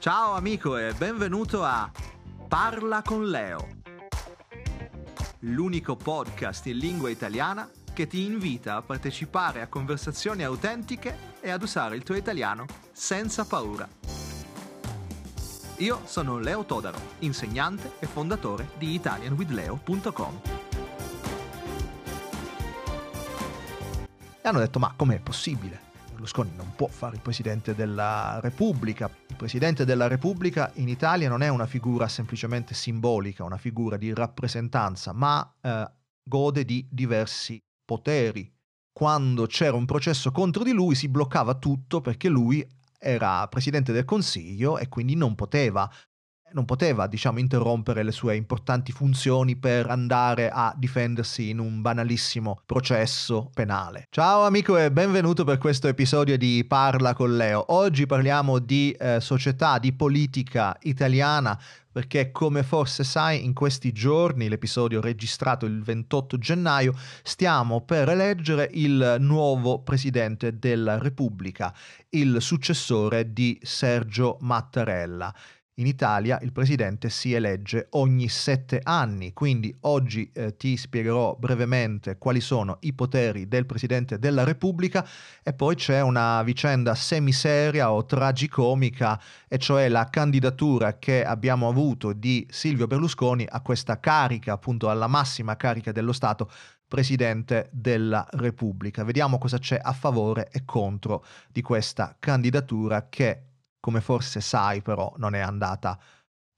Ciao amico e benvenuto a Parla con Leo, l'unico podcast in lingua italiana che ti invita a partecipare a conversazioni autentiche e ad usare il tuo italiano senza paura. Io sono Leo Todaro, insegnante e fondatore di italianwithleo.com. E hanno detto ma com'è possibile? Berlusconi non può fare il Presidente della Repubblica. Presidente della Repubblica in Italia non è una figura semplicemente simbolica, una figura di rappresentanza, ma eh, gode di diversi poteri. Quando c'era un processo contro di lui si bloccava tutto perché lui era Presidente del Consiglio e quindi non poteva non poteva, diciamo, interrompere le sue importanti funzioni per andare a difendersi in un banalissimo processo penale. Ciao amico e benvenuto per questo episodio di Parla con Leo. Oggi parliamo di eh, società, di politica italiana, perché come forse sai in questi giorni, l'episodio registrato il 28 gennaio, stiamo per eleggere il nuovo presidente della Repubblica, il successore di Sergio Mattarella. In Italia il presidente si elegge ogni sette anni, quindi oggi eh, ti spiegherò brevemente quali sono i poteri del presidente della Repubblica e poi c'è una vicenda semiseria o tragicomica, e cioè la candidatura che abbiamo avuto di Silvio Berlusconi a questa carica, appunto alla massima carica dello Stato, Presidente della Repubblica. Vediamo cosa c'è a favore e contro di questa candidatura che come forse sai però non è andata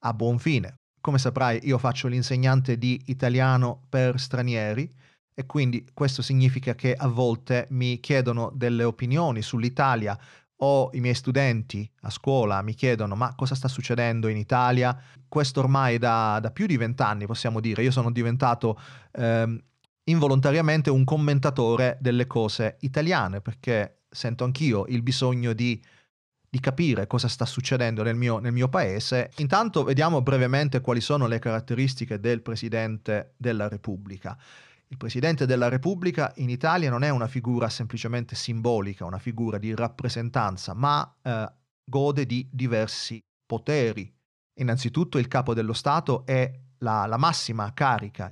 a buon fine. Come saprai io faccio l'insegnante di italiano per stranieri e quindi questo significa che a volte mi chiedono delle opinioni sull'Italia o i miei studenti a scuola mi chiedono ma cosa sta succedendo in Italia. Questo ormai da, da più di vent'anni possiamo dire. Io sono diventato eh, involontariamente un commentatore delle cose italiane perché sento anch'io il bisogno di di capire cosa sta succedendo nel mio, nel mio, paese. Intanto vediamo brevemente quali sono le caratteristiche del Presidente della Repubblica. Il Presidente della Repubblica in Italia non è una figura semplicemente simbolica, una figura di rappresentanza, ma eh, gode di diversi poteri. Innanzitutto il capo dello Stato è la, la massima carica,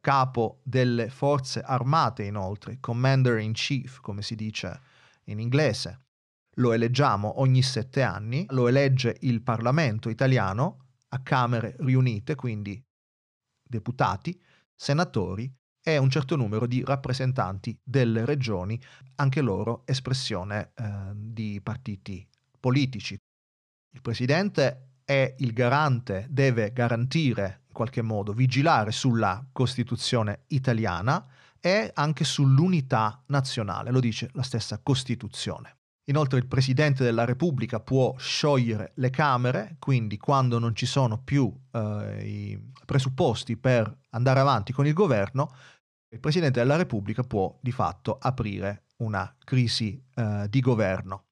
capo delle forze armate inoltre, commander in chief come si dice in inglese lo eleggiamo ogni sette anni, lo elegge il Parlamento italiano a Camere riunite, quindi deputati, senatori e un certo numero di rappresentanti delle regioni, anche loro espressione eh, di partiti politici. Il Presidente è il garante, deve garantire in qualche modo, vigilare sulla Costituzione italiana e anche sull'unità nazionale, lo dice la stessa Costituzione. Inoltre il Presidente della Repubblica può sciogliere le Camere, quindi quando non ci sono più eh, i presupposti per andare avanti con il governo, il Presidente della Repubblica può di fatto aprire una crisi eh, di governo.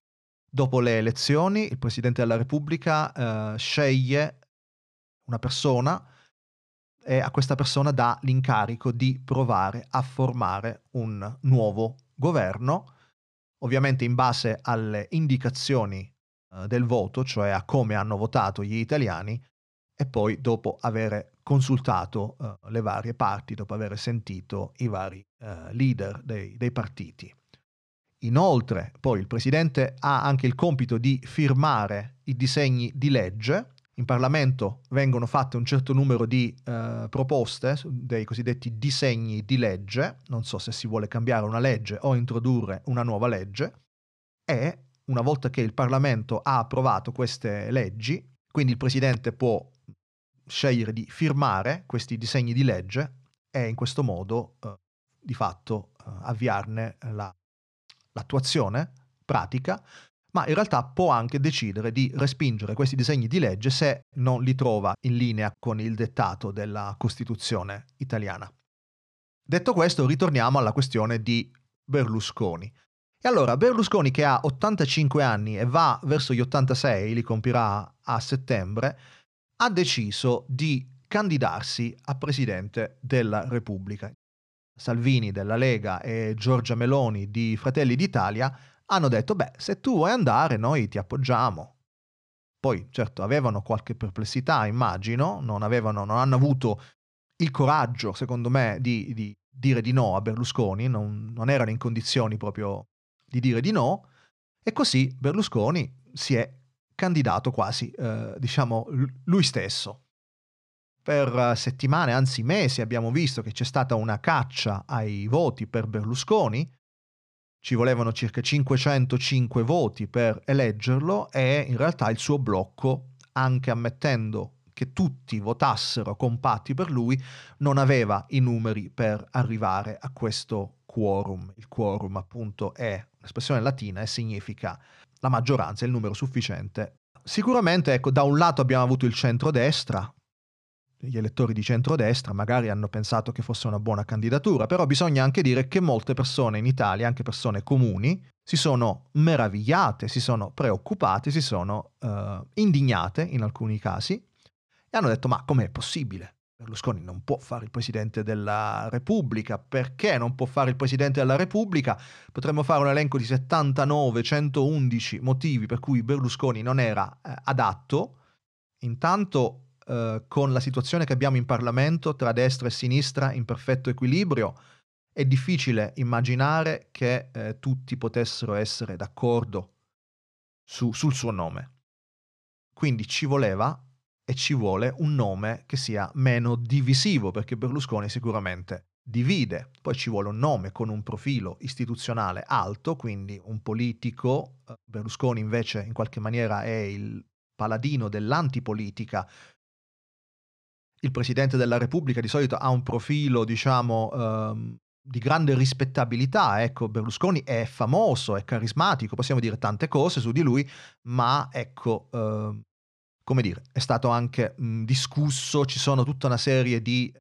Dopo le elezioni il Presidente della Repubblica eh, sceglie una persona e a questa persona dà l'incarico di provare a formare un nuovo governo ovviamente in base alle indicazioni uh, del voto, cioè a come hanno votato gli italiani, e poi dopo aver consultato uh, le varie parti, dopo aver sentito i vari uh, leader dei, dei partiti. Inoltre, poi il Presidente ha anche il compito di firmare i disegni di legge in Parlamento vengono fatte un certo numero di eh, proposte, dei cosiddetti disegni di legge, non so se si vuole cambiare una legge o introdurre una nuova legge, e una volta che il Parlamento ha approvato queste leggi, quindi il Presidente può scegliere di firmare questi disegni di legge e in questo modo eh, di fatto eh, avviarne la, l'attuazione pratica ma in realtà può anche decidere di respingere questi disegni di legge se non li trova in linea con il dettato della Costituzione italiana. Detto questo, ritorniamo alla questione di Berlusconi. E allora, Berlusconi che ha 85 anni e va verso gli 86, li compirà a settembre, ha deciso di candidarsi a presidente della Repubblica. Salvini della Lega e Giorgia Meloni di Fratelli d'Italia hanno detto, beh, se tu vuoi andare, noi ti appoggiamo. poi certo avevano qualche perplessità, immagino, non, avevano, non hanno avuto il coraggio, secondo me, di, di dire di no a Berlusconi, non, non erano in condizioni proprio di dire di no, e così Berlusconi si è candidato quasi, eh, diciamo, lui stesso. Per settimane, anzi mesi, abbiamo visto che c'è stata una caccia ai voti per Berlusconi, ci volevano circa 505 voti per eleggerlo e in realtà il suo blocco, anche ammettendo che tutti votassero compatti per lui, non aveva i numeri per arrivare a questo quorum. Il quorum appunto è un'espressione latina e significa la maggioranza, il numero sufficiente. Sicuramente, ecco, da un lato abbiamo avuto il centrodestra, gli elettori di centrodestra magari hanno pensato che fosse una buona candidatura, però bisogna anche dire che molte persone in Italia, anche persone comuni, si sono meravigliate, si sono preoccupate, si sono uh, indignate in alcuni casi e hanno detto ma com'è possibile? Berlusconi non può fare il Presidente della Repubblica, perché non può fare il Presidente della Repubblica? Potremmo fare un elenco di 79, 111 motivi per cui Berlusconi non era eh, adatto. Intanto eh, con la situazione che abbiamo in Parlamento tra destra e sinistra in perfetto equilibrio, è difficile immaginare che eh, tutti potessero essere d'accordo su, sul suo nome. Quindi ci voleva e ci vuole un nome che sia meno divisivo, perché Berlusconi sicuramente divide. Poi ci vuole un nome con un profilo istituzionale alto, quindi un politico. Eh, Berlusconi invece in qualche maniera è il paladino dell'antipolitica. Il Presidente della Repubblica di solito ha un profilo, diciamo, ehm, di grande rispettabilità. Ecco, Berlusconi è famoso, è carismatico, possiamo dire tante cose su di lui, ma ecco, ehm, come dire, è stato anche mh, discusso, ci sono tutta una serie di...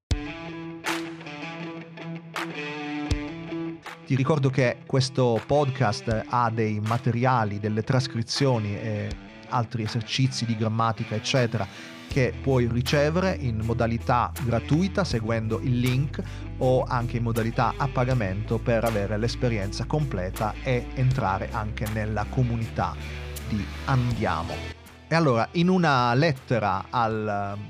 Ti ricordo che questo podcast ha dei materiali, delle trascrizioni e altri esercizi di grammatica, eccetera, che puoi ricevere in modalità gratuita seguendo il link o anche in modalità a pagamento per avere l'esperienza completa e entrare anche nella comunità di Andiamo. E allora, in una lettera al ehm,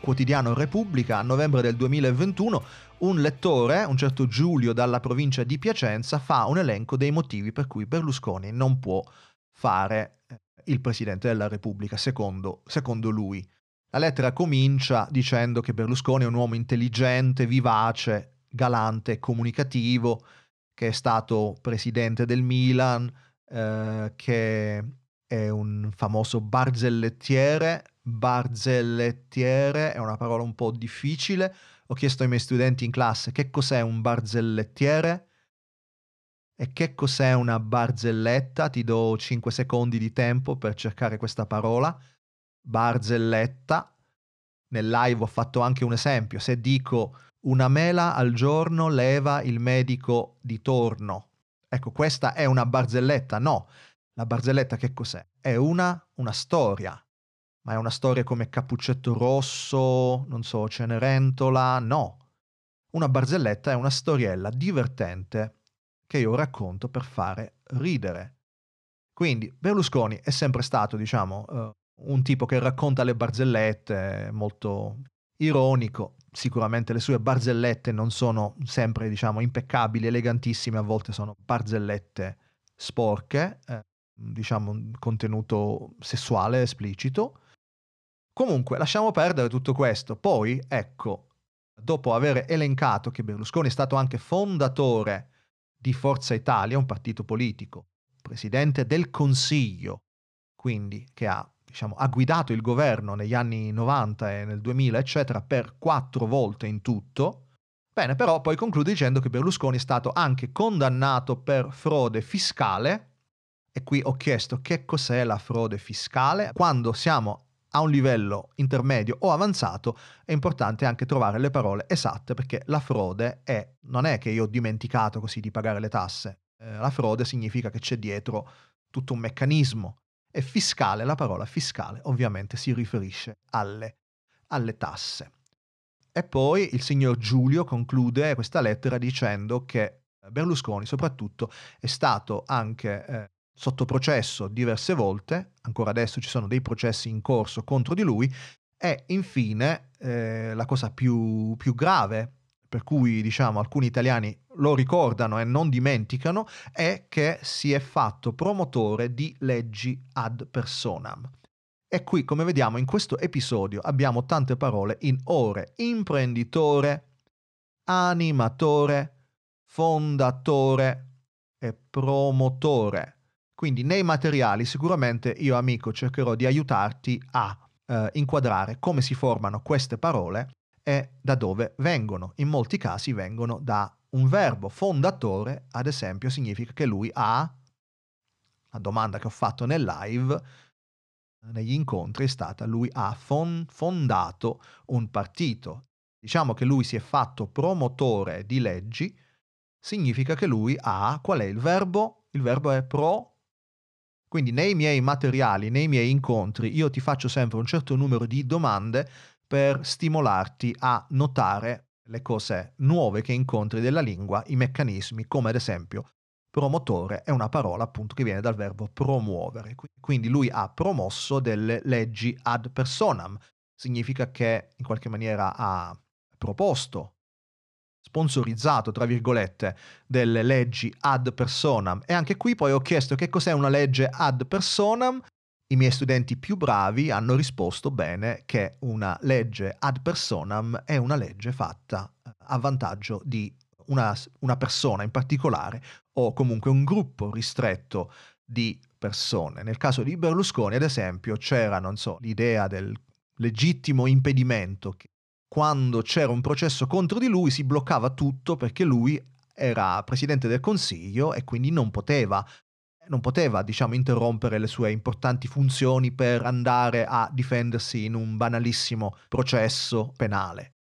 quotidiano Repubblica a novembre del 2021, un lettore, un certo Giulio dalla provincia di Piacenza, fa un elenco dei motivi per cui Berlusconi non può fare eh, il Presidente della Repubblica, secondo, secondo lui. La lettera comincia dicendo che Berlusconi è un uomo intelligente, vivace, galante, comunicativo, che è stato presidente del Milan, eh, che è un famoso barzellettiere. Barzellettiere è una parola un po' difficile. Ho chiesto ai miei studenti in classe che cos'è un barzellettiere e che cos'è una barzelletta. Ti do 5 secondi di tempo per cercare questa parola. Barzelletta. Nel live ho fatto anche un esempio. Se dico una mela al giorno leva il medico di torno. Ecco, questa è una barzelletta? No la barzelletta che cos'è? È una, una storia, ma è una storia come Cappuccetto Rosso, non so, Cenerentola, no. Una barzelletta è una storiella divertente che io racconto per fare ridere. Quindi Berlusconi è sempre stato, diciamo, uh, un tipo che racconta le barzellette, molto ironico. Sicuramente le sue barzellette non sono sempre, diciamo, impeccabili, elegantissime, a volte sono barzellette sporche, eh, diciamo, contenuto sessuale esplicito. Comunque, lasciamo perdere tutto questo. Poi, ecco, dopo aver elencato che Berlusconi è stato anche fondatore di Forza Italia, un partito politico, presidente del Consiglio, quindi che ha, diciamo, ha guidato il governo negli anni 90 e nel 2000, eccetera, per quattro volte in tutto. Bene, però poi conclude dicendo che Berlusconi è stato anche condannato per frode fiscale e qui ho chiesto che cos'è la frode fiscale. Quando siamo a un livello intermedio o avanzato è importante anche trovare le parole esatte perché la frode è, non è che io ho dimenticato così di pagare le tasse, eh, la frode significa che c'è dietro tutto un meccanismo e fiscale, la parola fiscale ovviamente si riferisce alle, alle tasse. E poi il signor Giulio conclude questa lettera dicendo che Berlusconi soprattutto è stato anche eh, sotto processo diverse volte, ancora adesso ci sono dei processi in corso contro di lui, e infine eh, la cosa più, più grave per cui diciamo alcuni italiani lo ricordano e non dimenticano, è che si è fatto promotore di leggi ad personam. E qui, come vediamo in questo episodio, abbiamo tante parole in ore. Imprenditore, animatore, fondatore e promotore. Quindi nei materiali sicuramente io amico cercherò di aiutarti a eh, inquadrare come si formano queste parole e da dove vengono. In molti casi vengono da un verbo. Fondatore, ad esempio, significa che lui ha, la domanda che ho fatto nel live, negli incontri è stata lui ha fon- fondato un partito. Diciamo che lui si è fatto promotore di leggi, significa che lui ha, qual è il verbo? Il verbo è pro. Quindi nei miei materiali, nei miei incontri, io ti faccio sempre un certo numero di domande per stimolarti a notare le cose nuove che incontri della lingua, i meccanismi, come ad esempio promotore è una parola appunto che viene dal verbo promuovere. Quindi lui ha promosso delle leggi ad personam, significa che in qualche maniera ha proposto, sponsorizzato, tra virgolette, delle leggi ad personam. E anche qui poi ho chiesto che cos'è una legge ad personam i miei studenti più bravi hanno risposto bene che una legge ad personam è una legge fatta eh, a vantaggio di una, una persona in particolare o comunque un gruppo ristretto di persone. Nel caso di Berlusconi, ad esempio, c'era, non so, l'idea del legittimo impedimento, che quando c'era un processo contro di lui si bloccava tutto perché lui era presidente del Consiglio e quindi non poteva non poteva, diciamo, interrompere le sue importanti funzioni per andare a difendersi in un banalissimo processo penale.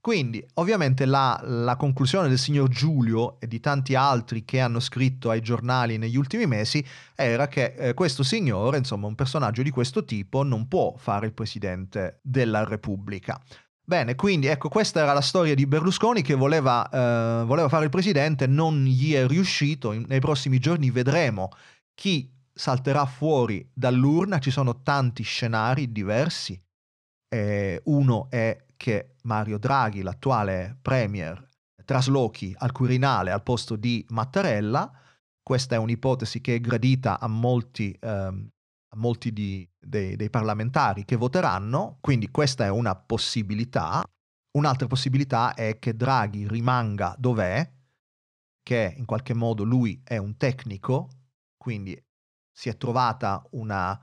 Quindi, ovviamente, la, la, conclusione del signor Giulio e di tanti altri che hanno scritto ai giornali negli ultimi mesi era che eh, questo signore, insomma, un personaggio di questo tipo, non può fare il presidente della Repubblica. Bene, quindi ecco, questa era la storia di Berlusconi che voleva, eh, voleva fare il presidente, non gli è riuscito. Nei prossimi giorni vedremo chi salterà fuori dall'urna. Ci sono tanti scenari diversi. Eh, uno è che Mario Draghi, l'attuale premier, traslochi al Quirinale al posto di Mattarella. Questa è un'ipotesi che è gradita a molti ehm, a molti di, dei, dei parlamentari che voteranno, quindi questa è una possibilità. Un'altra possibilità è che Draghi rimanga dov'è, che in qualche modo lui è un tecnico, quindi si è trovata una,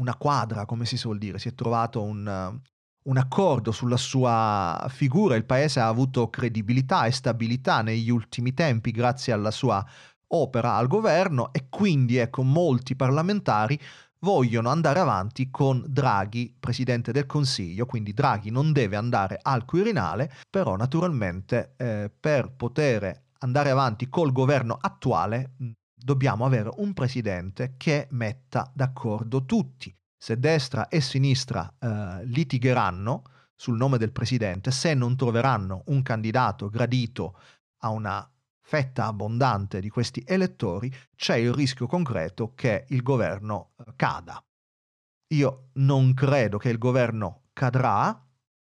una quadra, come si suol dire, si è trovato un, un accordo sulla sua figura, il paese ha avuto credibilità e stabilità negli ultimi tempi grazie alla sua opera al governo e quindi ecco molti parlamentari vogliono andare avanti con Draghi, presidente del Consiglio, quindi Draghi non deve andare al Quirinale, però naturalmente eh, per poter andare avanti col governo attuale dobbiamo avere un presidente che metta d'accordo tutti. Se destra e sinistra eh, litigheranno sul nome del presidente, se non troveranno un candidato gradito a una fetta abbondante di questi elettori, c'è il rischio concreto che il governo eh, cada. Io non credo che il governo cadrà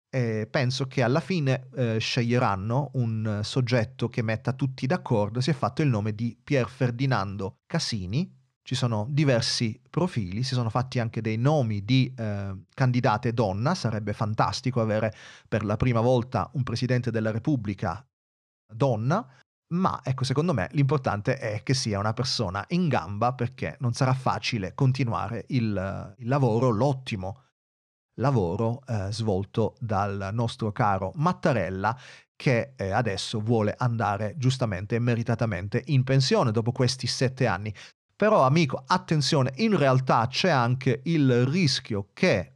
e penso che alla fine eh, sceglieranno un soggetto che metta tutti d'accordo. Si è fatto il nome di Pier Ferdinando Casini. Ci sono diversi profili, si sono fatti anche dei nomi di eh, candidate donna, sarebbe fantastico avere per la prima volta un presidente della Repubblica donna, ma ecco, secondo me l'importante è che sia una persona in gamba perché non sarà facile continuare il, il lavoro, l'ottimo lavoro eh, svolto dal nostro caro Mattarella che eh, adesso vuole andare giustamente e meritatamente in pensione dopo questi sette anni. Però amico, attenzione, in realtà c'è anche il rischio che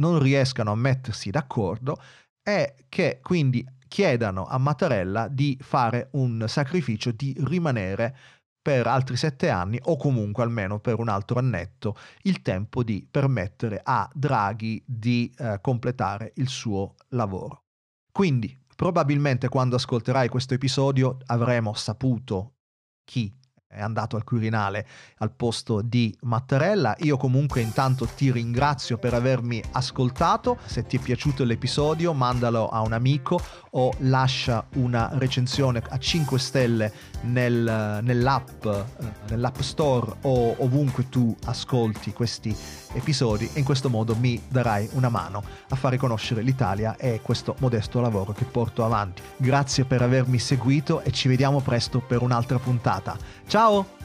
non riescano a mettersi d'accordo e che quindi chiedano a Mattarella di fare un sacrificio di rimanere per altri sette anni o comunque almeno per un altro annetto il tempo di permettere a Draghi di eh, completare il suo lavoro. Quindi probabilmente quando ascolterai questo episodio avremo saputo chi è andato al Quirinale al posto di Mattarella. Io comunque intanto ti ringrazio per avermi ascoltato. Se ti è piaciuto l'episodio, mandalo a un amico o lascia una recensione a 5 stelle nel, nell'app, nell'app store o ovunque tu ascolti questi episodi in questo modo mi darai una mano a fare conoscere l'Italia e questo modesto lavoro che porto avanti. Grazie per avermi seguito e ci vediamo presto per un'altra puntata. Ciao!